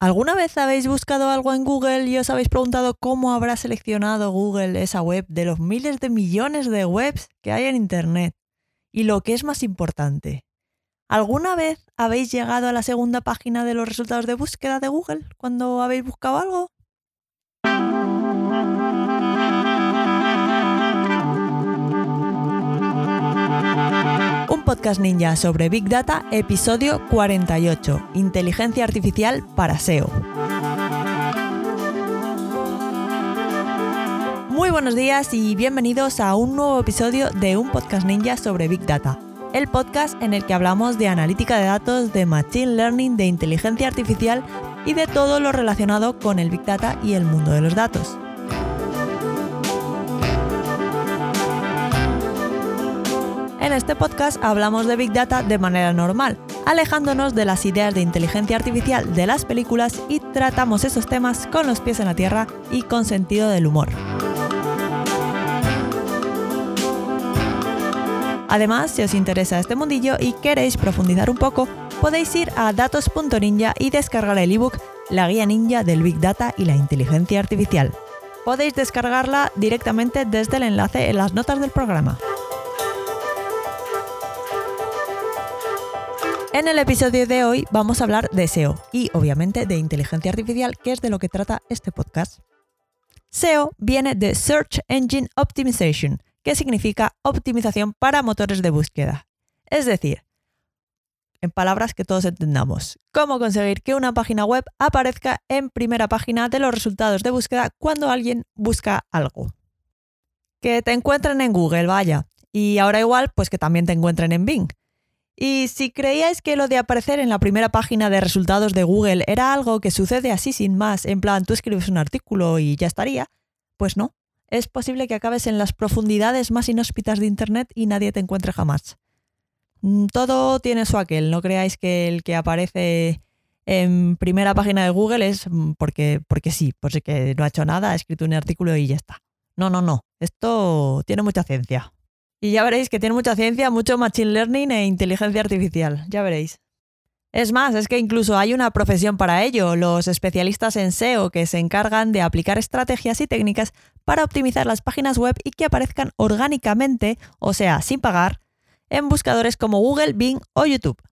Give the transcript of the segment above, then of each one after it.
¿Alguna vez habéis buscado algo en Google y os habéis preguntado cómo habrá seleccionado Google esa web de los miles de millones de webs que hay en Internet? Y lo que es más importante, ¿alguna vez habéis llegado a la segunda página de los resultados de búsqueda de Google cuando habéis buscado algo? Podcast ninja sobre Big Data, episodio 48, Inteligencia Artificial para SEO. Muy buenos días y bienvenidos a un nuevo episodio de un podcast ninja sobre Big Data, el podcast en el que hablamos de analítica de datos, de Machine Learning, de inteligencia artificial y de todo lo relacionado con el Big Data y el mundo de los datos. En este podcast hablamos de Big Data de manera normal, alejándonos de las ideas de inteligencia artificial de las películas y tratamos esos temas con los pies en la tierra y con sentido del humor. Además, si os interesa este mundillo y queréis profundizar un poco, podéis ir a datos.ninja y descargar el ebook La guía ninja del Big Data y la inteligencia artificial. Podéis descargarla directamente desde el enlace en las notas del programa. En el episodio de hoy vamos a hablar de SEO y obviamente de inteligencia artificial, que es de lo que trata este podcast. SEO viene de Search Engine Optimization, que significa optimización para motores de búsqueda. Es decir, en palabras que todos entendamos, cómo conseguir que una página web aparezca en primera página de los resultados de búsqueda cuando alguien busca algo. Que te encuentren en Google, vaya. Y ahora igual, pues que también te encuentren en Bing. Y si creíais que lo de aparecer en la primera página de resultados de Google era algo que sucede así sin más, en plan tú escribes un artículo y ya estaría, pues no. Es posible que acabes en las profundidades más inhóspitas de Internet y nadie te encuentre jamás. Mm, todo tiene su aquel, no creáis que el que aparece en primera página de Google es mm, porque, porque sí, porque no ha hecho nada, ha escrito un artículo y ya está. No, no, no. Esto tiene mucha ciencia. Y ya veréis que tiene mucha ciencia, mucho machine learning e inteligencia artificial. Ya veréis. Es más, es que incluso hay una profesión para ello, los especialistas en SEO que se encargan de aplicar estrategias y técnicas para optimizar las páginas web y que aparezcan orgánicamente, o sea, sin pagar, en buscadores como Google, Bing o YouTube.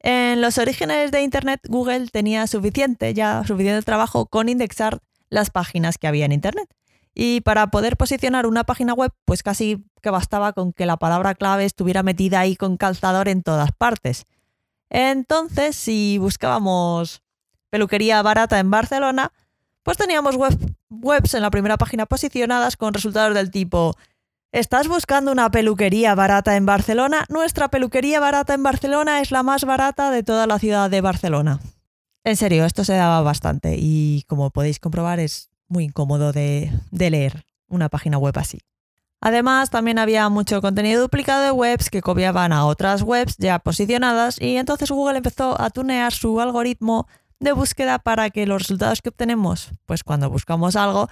En los orígenes de Internet, Google tenía suficiente, ya suficiente trabajo con indexar las páginas que había en Internet. Y para poder posicionar una página web, pues casi que bastaba con que la palabra clave estuviera metida ahí con calzador en todas partes. Entonces, si buscábamos peluquería barata en Barcelona, pues teníamos webs en la primera página posicionadas con resultados del tipo ¿Estás buscando una peluquería barata en Barcelona? Nuestra peluquería barata en Barcelona es la más barata de toda la ciudad de Barcelona. En serio, esto se daba bastante y como podéis comprobar es muy incómodo de, leer una página web así. Además, también había mucho contenido duplicado de webs que copiaban a otras webs ya posicionadas y entonces Google empezó a tunear su algoritmo de búsqueda para que los resultados que obtenemos, pues cuando buscamos algo,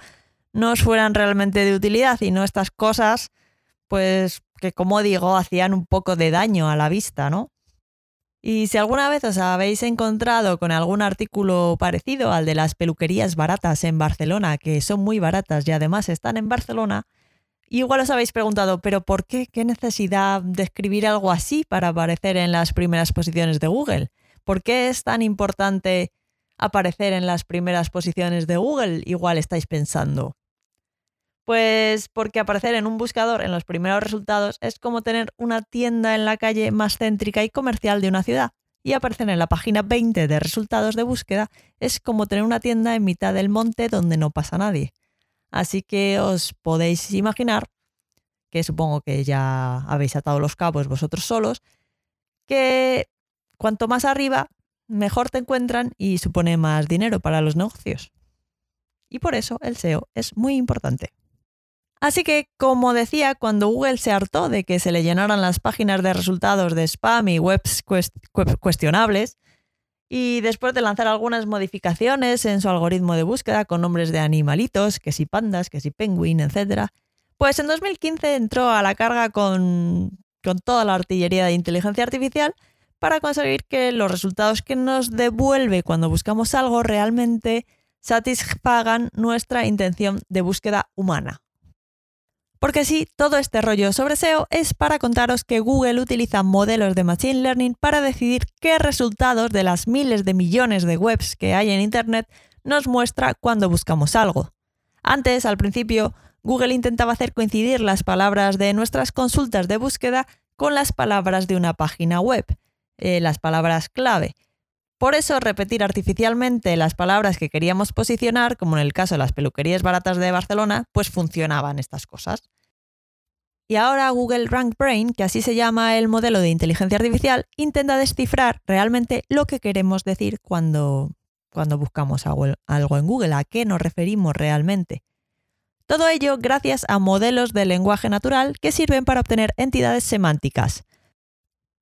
nos fueran realmente de utilidad y no estas cosas, pues que como digo, hacían un poco de daño a la vista, ¿no? Y si alguna vez os habéis encontrado con algún artículo parecido al de las peluquerías baratas en Barcelona, que son muy baratas y además están en Barcelona, igual os habéis preguntado, pero ¿por qué? ¿Qué necesidad de escribir algo así para aparecer en las primeras posiciones de Google? ¿Por qué es tan importante aparecer en las primeras posiciones de Google? Igual estáis pensando. Pues porque aparecer en un buscador en los primeros resultados es como tener una tienda en la calle más céntrica y comercial de una ciudad. Y aparecer en la página 20 de resultados de búsqueda es como tener una tienda en mitad del monte donde no pasa nadie. Así que os podéis imaginar, que supongo que ya habéis atado los cabos vosotros solos, que cuanto más arriba, mejor te encuentran y supone más dinero para los negocios. Y por eso el SEO es muy importante. Así que, como decía, cuando Google se hartó de que se le llenaran las páginas de resultados de spam y webs cuestionables, y después de lanzar algunas modificaciones en su algoritmo de búsqueda con nombres de animalitos, que si pandas, que si penguin, etc., pues en 2015 entró a la carga con, con toda la artillería de inteligencia artificial para conseguir que los resultados que nos devuelve cuando buscamos algo realmente satisfagan nuestra intención de búsqueda humana. Porque sí, todo este rollo sobre SEO es para contaros que Google utiliza modelos de Machine Learning para decidir qué resultados de las miles de millones de webs que hay en Internet nos muestra cuando buscamos algo. Antes, al principio, Google intentaba hacer coincidir las palabras de nuestras consultas de búsqueda con las palabras de una página web, eh, las palabras clave. Por eso repetir artificialmente las palabras que queríamos posicionar, como en el caso de las peluquerías baratas de Barcelona, pues funcionaban estas cosas. Y ahora Google Rank Brain, que así se llama el modelo de inteligencia artificial, intenta descifrar realmente lo que queremos decir cuando, cuando buscamos algo, algo en Google, a qué nos referimos realmente. Todo ello gracias a modelos de lenguaje natural que sirven para obtener entidades semánticas,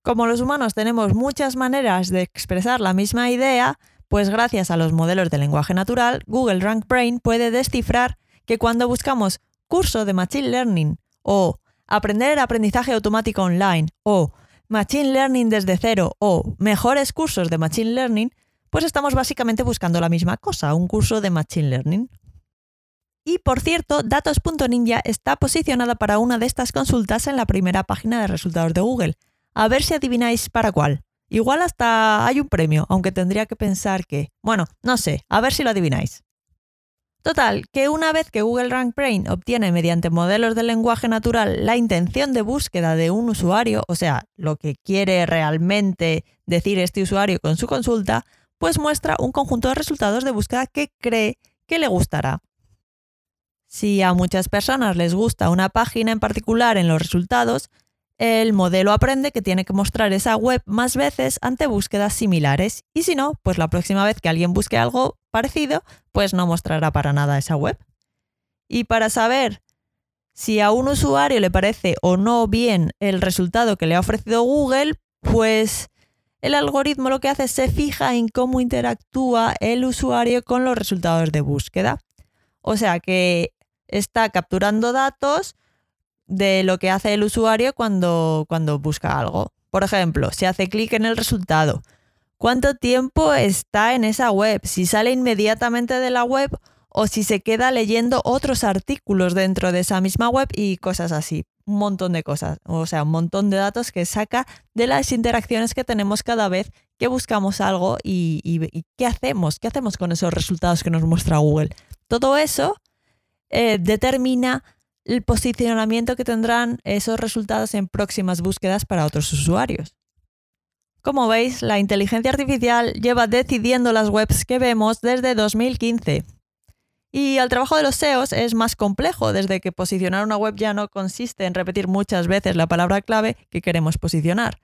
como los humanos tenemos muchas maneras de expresar la misma idea, pues gracias a los modelos de lenguaje natural, Google Rank Brain puede descifrar que cuando buscamos curso de Machine Learning o aprender aprendizaje automático online o Machine Learning desde cero o mejores cursos de Machine Learning, pues estamos básicamente buscando la misma cosa, un curso de Machine Learning. Y por cierto, datos.ninja está posicionada para una de estas consultas en la primera página de resultados de Google. A ver si adivináis para cuál. Igual hasta hay un premio, aunque tendría que pensar que... Bueno, no sé, a ver si lo adivináis. Total, que una vez que Google Rank Brain obtiene mediante modelos de lenguaje natural la intención de búsqueda de un usuario, o sea, lo que quiere realmente decir este usuario con su consulta, pues muestra un conjunto de resultados de búsqueda que cree que le gustará. Si a muchas personas les gusta una página en particular en los resultados, el modelo aprende que tiene que mostrar esa web más veces ante búsquedas similares y si no, pues la próxima vez que alguien busque algo parecido, pues no mostrará para nada esa web. Y para saber si a un usuario le parece o no bien el resultado que le ha ofrecido Google, pues el algoritmo lo que hace es se fija en cómo interactúa el usuario con los resultados de búsqueda. O sea que está capturando datos de lo que hace el usuario cuando, cuando busca algo. Por ejemplo, si hace clic en el resultado, cuánto tiempo está en esa web, si sale inmediatamente de la web o si se queda leyendo otros artículos dentro de esa misma web y cosas así. Un montón de cosas, o sea, un montón de datos que saca de las interacciones que tenemos cada vez que buscamos algo y, qué hacemos, qué hacemos con esos resultados que nos muestra Google. Todo eso eh, determina el posicionamiento que tendrán esos resultados en próximas búsquedas para otros usuarios. Como veis, la inteligencia artificial lleva decidiendo las webs que vemos desde 2015. Y el trabajo de los SEOs es más complejo, desde que posicionar una web ya no consiste en repetir muchas veces la palabra clave que queremos posicionar.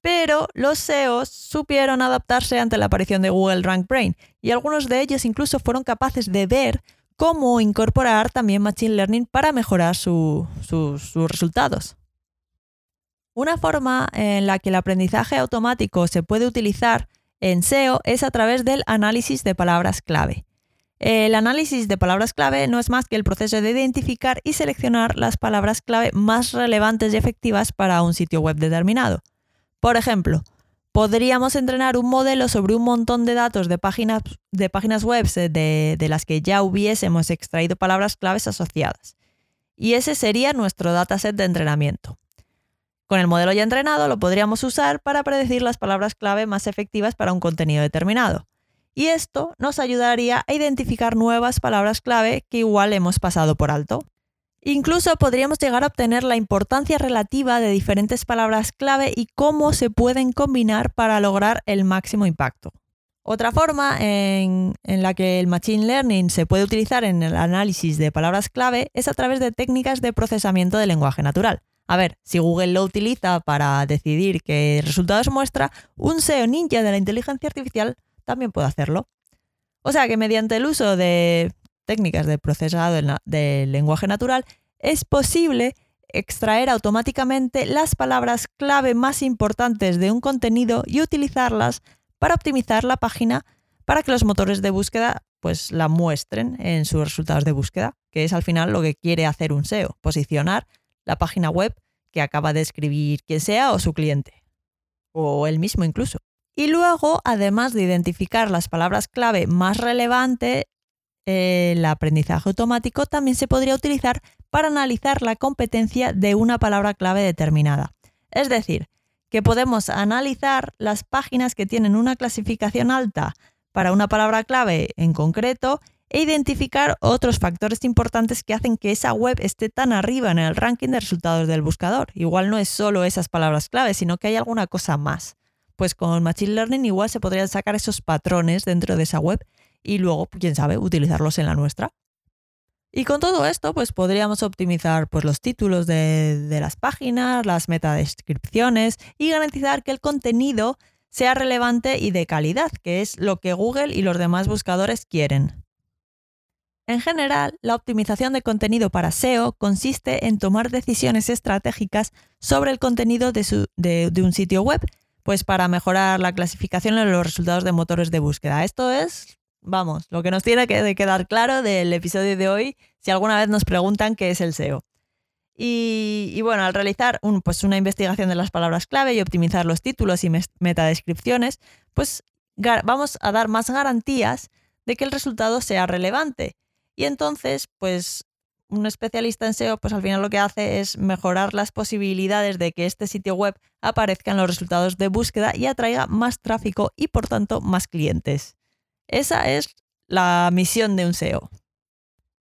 Pero los SEOs supieron adaptarse ante la aparición de Google Rank Brain y algunos de ellos incluso fueron capaces de ver cómo incorporar también Machine Learning para mejorar sus resultados. Una forma en la que el aprendizaje automático se puede utilizar en SEO es a través del análisis de palabras clave. El análisis de palabras clave no es más que el proceso de identificar y seleccionar las palabras clave más relevantes y efectivas para un sitio web determinado. Por ejemplo, podríamos entrenar un modelo sobre un montón de datos de páginas, de páginas web eh, de, de, las que ya hubiésemos extraído palabras claves asociadas. Y ese sería nuestro dataset de entrenamiento. Con el modelo ya entrenado lo podríamos usar para predecir las palabras clave más efectivas para un contenido determinado. Y esto nos ayudaría a identificar nuevas palabras clave que igual hemos pasado por alto. Incluso podríamos llegar a obtener la importancia relativa de diferentes palabras clave y cómo se pueden combinar para lograr el máximo impacto. Otra forma en, la que el Machine Learning se puede utilizar en el análisis de palabras clave es a través de técnicas de procesamiento de lenguaje natural. A ver, si Google lo utiliza para decidir qué resultados muestra, un SEO ninja de la inteligencia artificial también puede hacerlo. O sea que mediante el uso de técnicas de procesado del lenguaje natural, es posible extraer automáticamente las palabras clave más importantes de un contenido y utilizarlas para optimizar la página para que los motores de búsqueda pues la muestren en sus resultados de búsqueda, que es al final lo que quiere hacer un SEO, posicionar la página web que acaba de escribir quien sea o su cliente. o él mismo incluso. Y luego, además de identificar las palabras clave más relevantes, el aprendizaje automático también se podría utilizar para analizar la competencia de una palabra clave determinada. Es decir, que podemos analizar las páginas que tienen una clasificación alta para una palabra clave en concreto e identificar otros factores importantes que hacen que esa web esté tan arriba en el ranking de resultados del buscador. Igual no es solo esas palabras clave, sino que hay alguna cosa más. Pues con Machine Learning igual se podrían sacar esos patrones dentro de esa web y luego, quién sabe, utilizarlos en la nuestra. Y con todo esto, pues podríamos optimizar pues, los títulos de, de las páginas, las metadescripciones y garantizar que el contenido sea relevante y de calidad, que es lo que Google y los demás buscadores quieren. En general, la optimización de contenido para SEO consiste en tomar decisiones estratégicas sobre el contenido de, un sitio web, pues para mejorar la clasificación en los resultados de motores de búsqueda. Esto es, vamos, lo que nos tiene que quedar claro del episodio de hoy si alguna vez nos preguntan qué es el SEO. Y, bueno, al realizar pues una investigación de las palabras clave y optimizar los títulos y metadescripciones, pues vamos a dar más garantías de que el resultado sea relevante y entonces, pues un especialista en SEO, pues al final lo que hace es mejorar las posibilidades de que este sitio web aparezca en los resultados de búsqueda y atraiga más tráfico y por tanto más clientes. Esa es la misión de un SEO.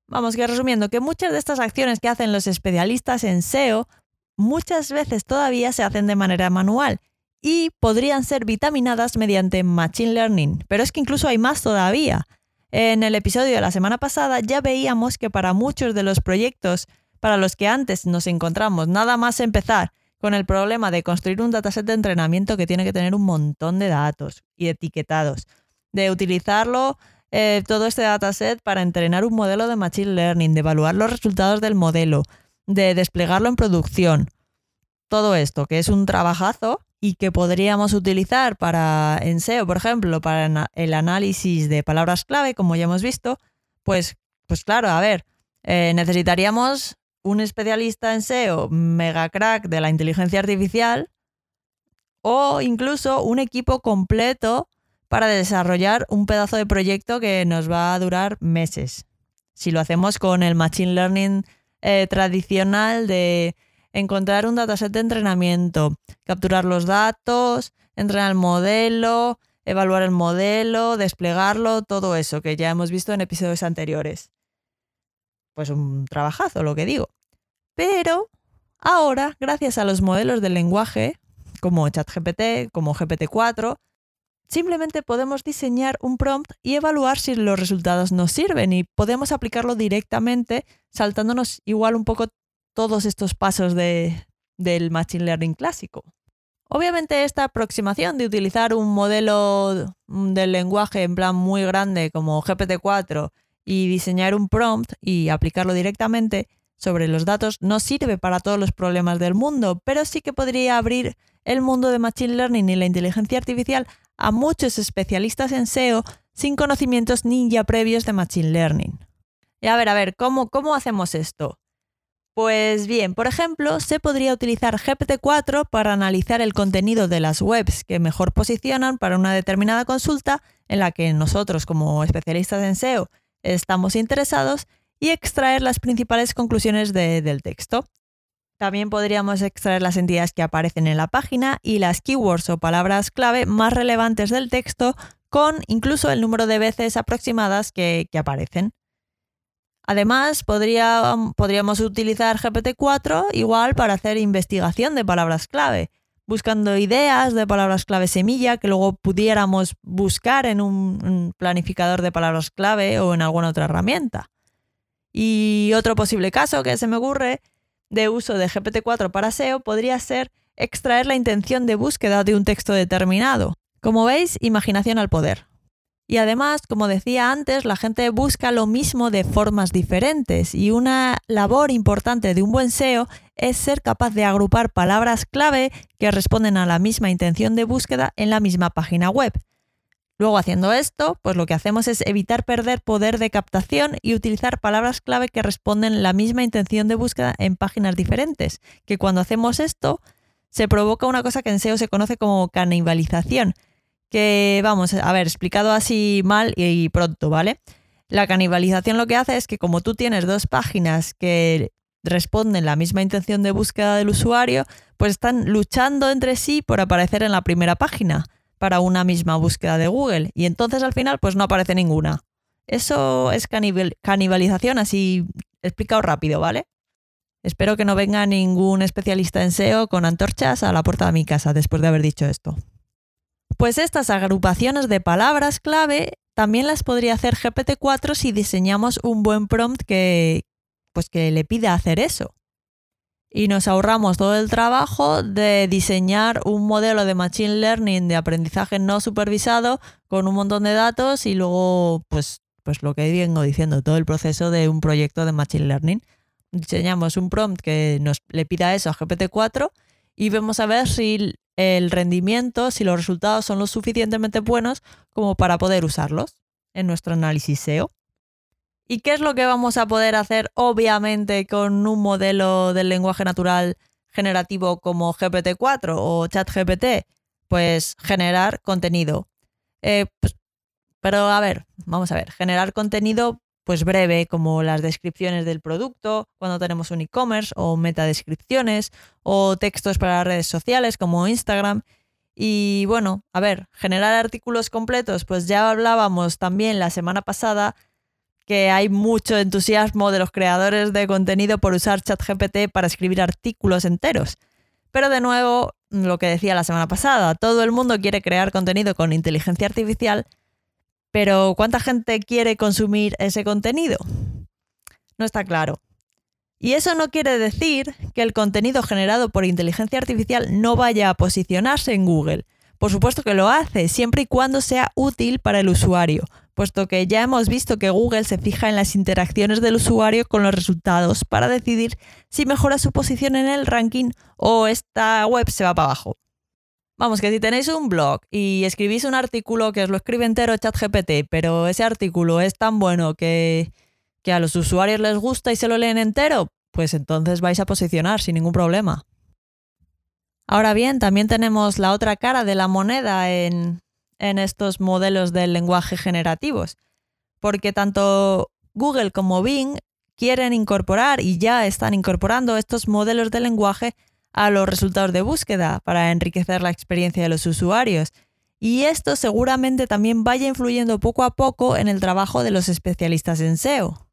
Vamos, que resumiendo, que muchas de estas acciones que hacen los especialistas en SEO muchas veces todavía se hacen de manera manual y podrían ser vitaminadas mediante Machine Learning, pero es que incluso hay más todavía. En el episodio de la semana pasada ya veíamos que para muchos de los proyectos para los que antes nos encontramos nada más empezar con el problema de construir un dataset de entrenamiento que tiene que tener un montón de datos y etiquetados, de utilizarlo eh, todo este dataset para entrenar un modelo de Machine Learning, de evaluar los resultados del modelo, de desplegarlo en producción. Todo esto, que es un trabajazo y que podríamos utilizar para en SEO, por ejemplo, para el análisis de palabras clave, como ya hemos visto, pues, pues claro, a ver, eh, necesitaríamos un especialista en SEO mega crack de la inteligencia artificial o incluso un equipo completo para desarrollar un pedazo de proyecto que nos va a durar meses. Si lo hacemos con el Machine Learning eh, tradicional de encontrar un dataset de entrenamiento, capturar los datos, entrenar el modelo, evaluar el modelo, desplegarlo, todo eso que ya hemos visto en episodios anteriores. Pues un trabajazo, lo que digo. Pero ahora, gracias a los modelos del lenguaje, como ChatGPT, como GPT-4, simplemente podemos diseñar un prompt y evaluar si los resultados nos sirven y podemos aplicarlo directamente saltándonos igual un poco todos estos pasos del Machine Learning clásico. Obviamente esta aproximación de utilizar un modelo del lenguaje en plan muy grande como GPT-4 y diseñar un prompt y aplicarlo directamente sobre los datos no sirve para todos los problemas del mundo, pero sí que podría abrir el mundo de Machine Learning y la inteligencia artificial a muchos especialistas en SEO sin conocimientos ninja previos de Machine Learning. Y a ver, a ver, ¿cómo, cómo hacemos esto? Pues bien, por ejemplo, se podría utilizar GPT-4 para analizar el contenido de las webs que mejor posicionan para una determinada consulta en la que nosotros como especialistas en SEO estamos interesados y extraer las principales conclusiones del texto. También podríamos extraer las entidades que aparecen en la página y las keywords o palabras clave más relevantes del texto con incluso el número de veces aproximadas que aparecen. Además, podríamos utilizar GPT-4 igual para hacer investigación de palabras clave, buscando ideas de palabras clave semilla que luego pudiéramos buscar en un planificador de palabras clave o en alguna otra herramienta. Y otro posible caso que se me ocurre de uso de GPT-4 para SEO podría ser extraer la intención de búsqueda de un texto determinado. Como veis, imaginación al poder. Y además, como decía antes, la gente busca lo mismo de formas diferentes y una labor importante de un buen SEO es ser capaz de agrupar palabras clave que responden a la misma intención de búsqueda en la misma página web. Luego, haciendo esto, pues lo que hacemos es evitar perder poder de captación y utilizar palabras clave que responden la misma intención de búsqueda en páginas diferentes, que cuando hacemos esto se provoca una cosa que en SEO se conoce como canibalización, que vamos, a ver, explicado así mal y pronto, ¿vale? La canibalización lo que hace es que como tú tienes dos páginas que responden la misma intención de búsqueda del usuario, pues están luchando entre sí por aparecer en la primera página para una misma búsqueda de Google y entonces al final pues no aparece ninguna. Eso es canibalización así explicado rápido, ¿vale? Espero que no venga ningún especialista en SEO con antorchas a la puerta de mi casa después de haber dicho esto. Pues estas agrupaciones de palabras clave también las podría hacer GPT-4 si diseñamos un buen prompt que, pues que le pida hacer eso. Y nos ahorramos todo el trabajo de diseñar un modelo de Machine Learning de aprendizaje no supervisado con un montón de datos y luego, pues, pues lo que vengo diciendo, todo el proceso de un proyecto de Machine Learning diseñamos un prompt que nos le pida eso a GPT-4 y vemos a ver si el rendimiento, si los resultados son lo suficientemente buenos como para poder usarlos en nuestro análisis SEO. ¿Y qué es lo que vamos a poder hacer obviamente con un modelo del lenguaje natural generativo como GPT-4 o ChatGPT? Pues generar contenido. Eh, pues, pero a ver, vamos a ver, generar contenido pues breve, como las descripciones del producto, cuando tenemos un e-commerce, o metadescripciones, o textos para redes sociales como Instagram. Y bueno, a ver, generar artículos completos, pues ya hablábamos también la semana pasada que hay mucho entusiasmo de los creadores de contenido por usar ChatGPT para escribir artículos enteros. Pero de nuevo, lo que decía la semana pasada, todo el mundo quiere crear contenido con inteligencia artificial, pero ¿cuánta gente quiere consumir ese contenido? No está claro. Y eso no quiere decir que el contenido generado por inteligencia artificial no vaya a posicionarse en Google. Por supuesto que lo hace, siempre y cuando sea útil para el usuario, puesto que ya hemos visto que Google se fija en las interacciones del usuario con los resultados para decidir si mejora su posición en el ranking o esta web se va para abajo. Vamos, que si tenéis un blog y escribís un artículo que os lo escribe entero ChatGPT, pero ese artículo es tan bueno que, que a los usuarios les gusta y se lo leen entero, pues entonces vais a posicionar sin ningún problema. Ahora bien, también tenemos la otra cara de la moneda en, en estos modelos del lenguaje generativos, porque tanto Google como Bing quieren incorporar y ya están incorporando estos modelos de lenguaje a los resultados de búsqueda para enriquecer la experiencia de los usuarios. Y esto seguramente también vaya influyendo poco a poco en el trabajo de los especialistas en SEO.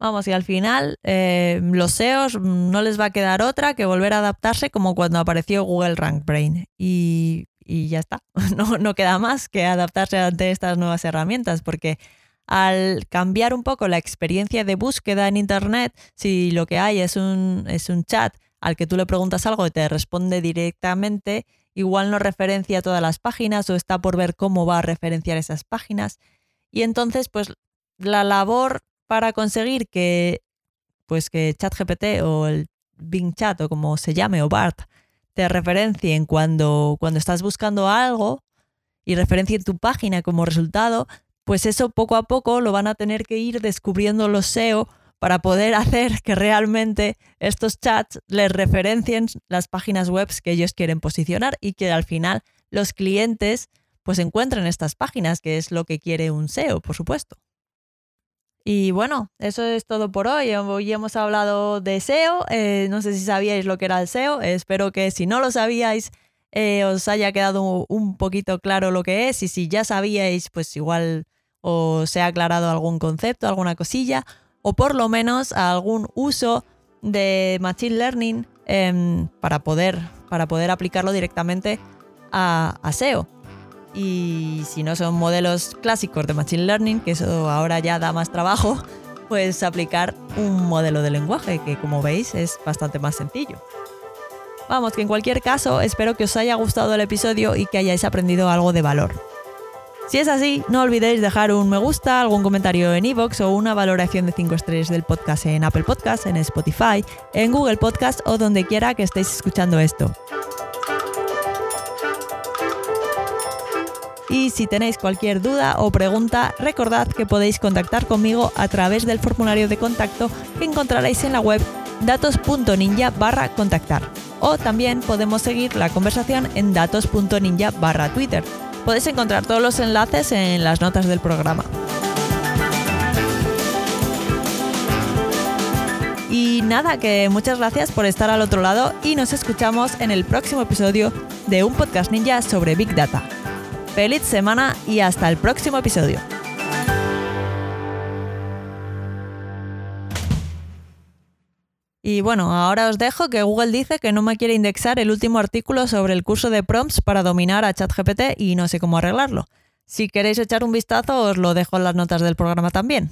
Vamos, y al final eh, los SEOs no les va a quedar otra que volver a adaptarse como cuando apareció Google Rank Brain. Y, ya está, no, no queda más que adaptarse ante estas nuevas herramientas, porque al cambiar un poco la experiencia de búsqueda en Internet, si lo que hay es un, es un chat al que tú le preguntas algo y te responde directamente, igual no referencia todas las páginas o está por ver cómo va a referenciar esas páginas. Y entonces, pues la labor para conseguir que pues que ChatGPT o el Bing Chat o como se llame o BART te referencien cuando, cuando estás buscando algo y referencien tu página como resultado, pues eso poco a poco lo van a tener que ir descubriendo los SEO para poder hacer que realmente estos chats les referencien las páginas web que ellos quieren posicionar y que al final los clientes pues encuentren estas páginas, que es lo que quiere un SEO, por supuesto. Y bueno, eso es todo por hoy. Hoy hemos hablado de SEO. Eh, no sé si sabíais lo que era el SEO. espero que si no lo sabíais, eh, os haya quedado un poquito claro lo que es. Y si ya sabíais, pues igual os he aclarado algún concepto, alguna cosilla o por lo menos algún uso de Machine Learning em, para, poder, para poder aplicarlo directamente a, SEO. Y si no son modelos clásicos de Machine Learning, que eso ahora ya da más trabajo, pues aplicar un modelo de lenguaje, que como veis es bastante más sencillo. Vamos, que en cualquier caso espero que os haya gustado el episodio y que hayáis aprendido algo de valor. Si es así, no olvidéis dejar un me gusta, algún comentario en iVoox o una valoración de 5 estrellas del podcast en Apple Podcast, en Spotify, en Google Podcast o donde quiera que estéis escuchando esto. Y si tenéis cualquier duda o pregunta, recordad que podéis contactar conmigo a través del formulario de contacto que encontraréis en la web datos.ninja barra contactar. o también podemos seguir la conversación en datos.ninja barra Twitter. Podéis encontrar todos los enlaces en las notas del programa. Y nada, que muchas gracias por estar al otro lado y nos escuchamos en el próximo episodio de un podcast ninja sobre Big Data. Feliz semana y hasta el próximo episodio. Y bueno, ahora os dejo que Google dice que no me quiere indexar el último artículo sobre el curso de prompts para dominar a ChatGPT y no sé cómo arreglarlo. Si queréis echar un vistazo, os lo dejo en las notas del programa también.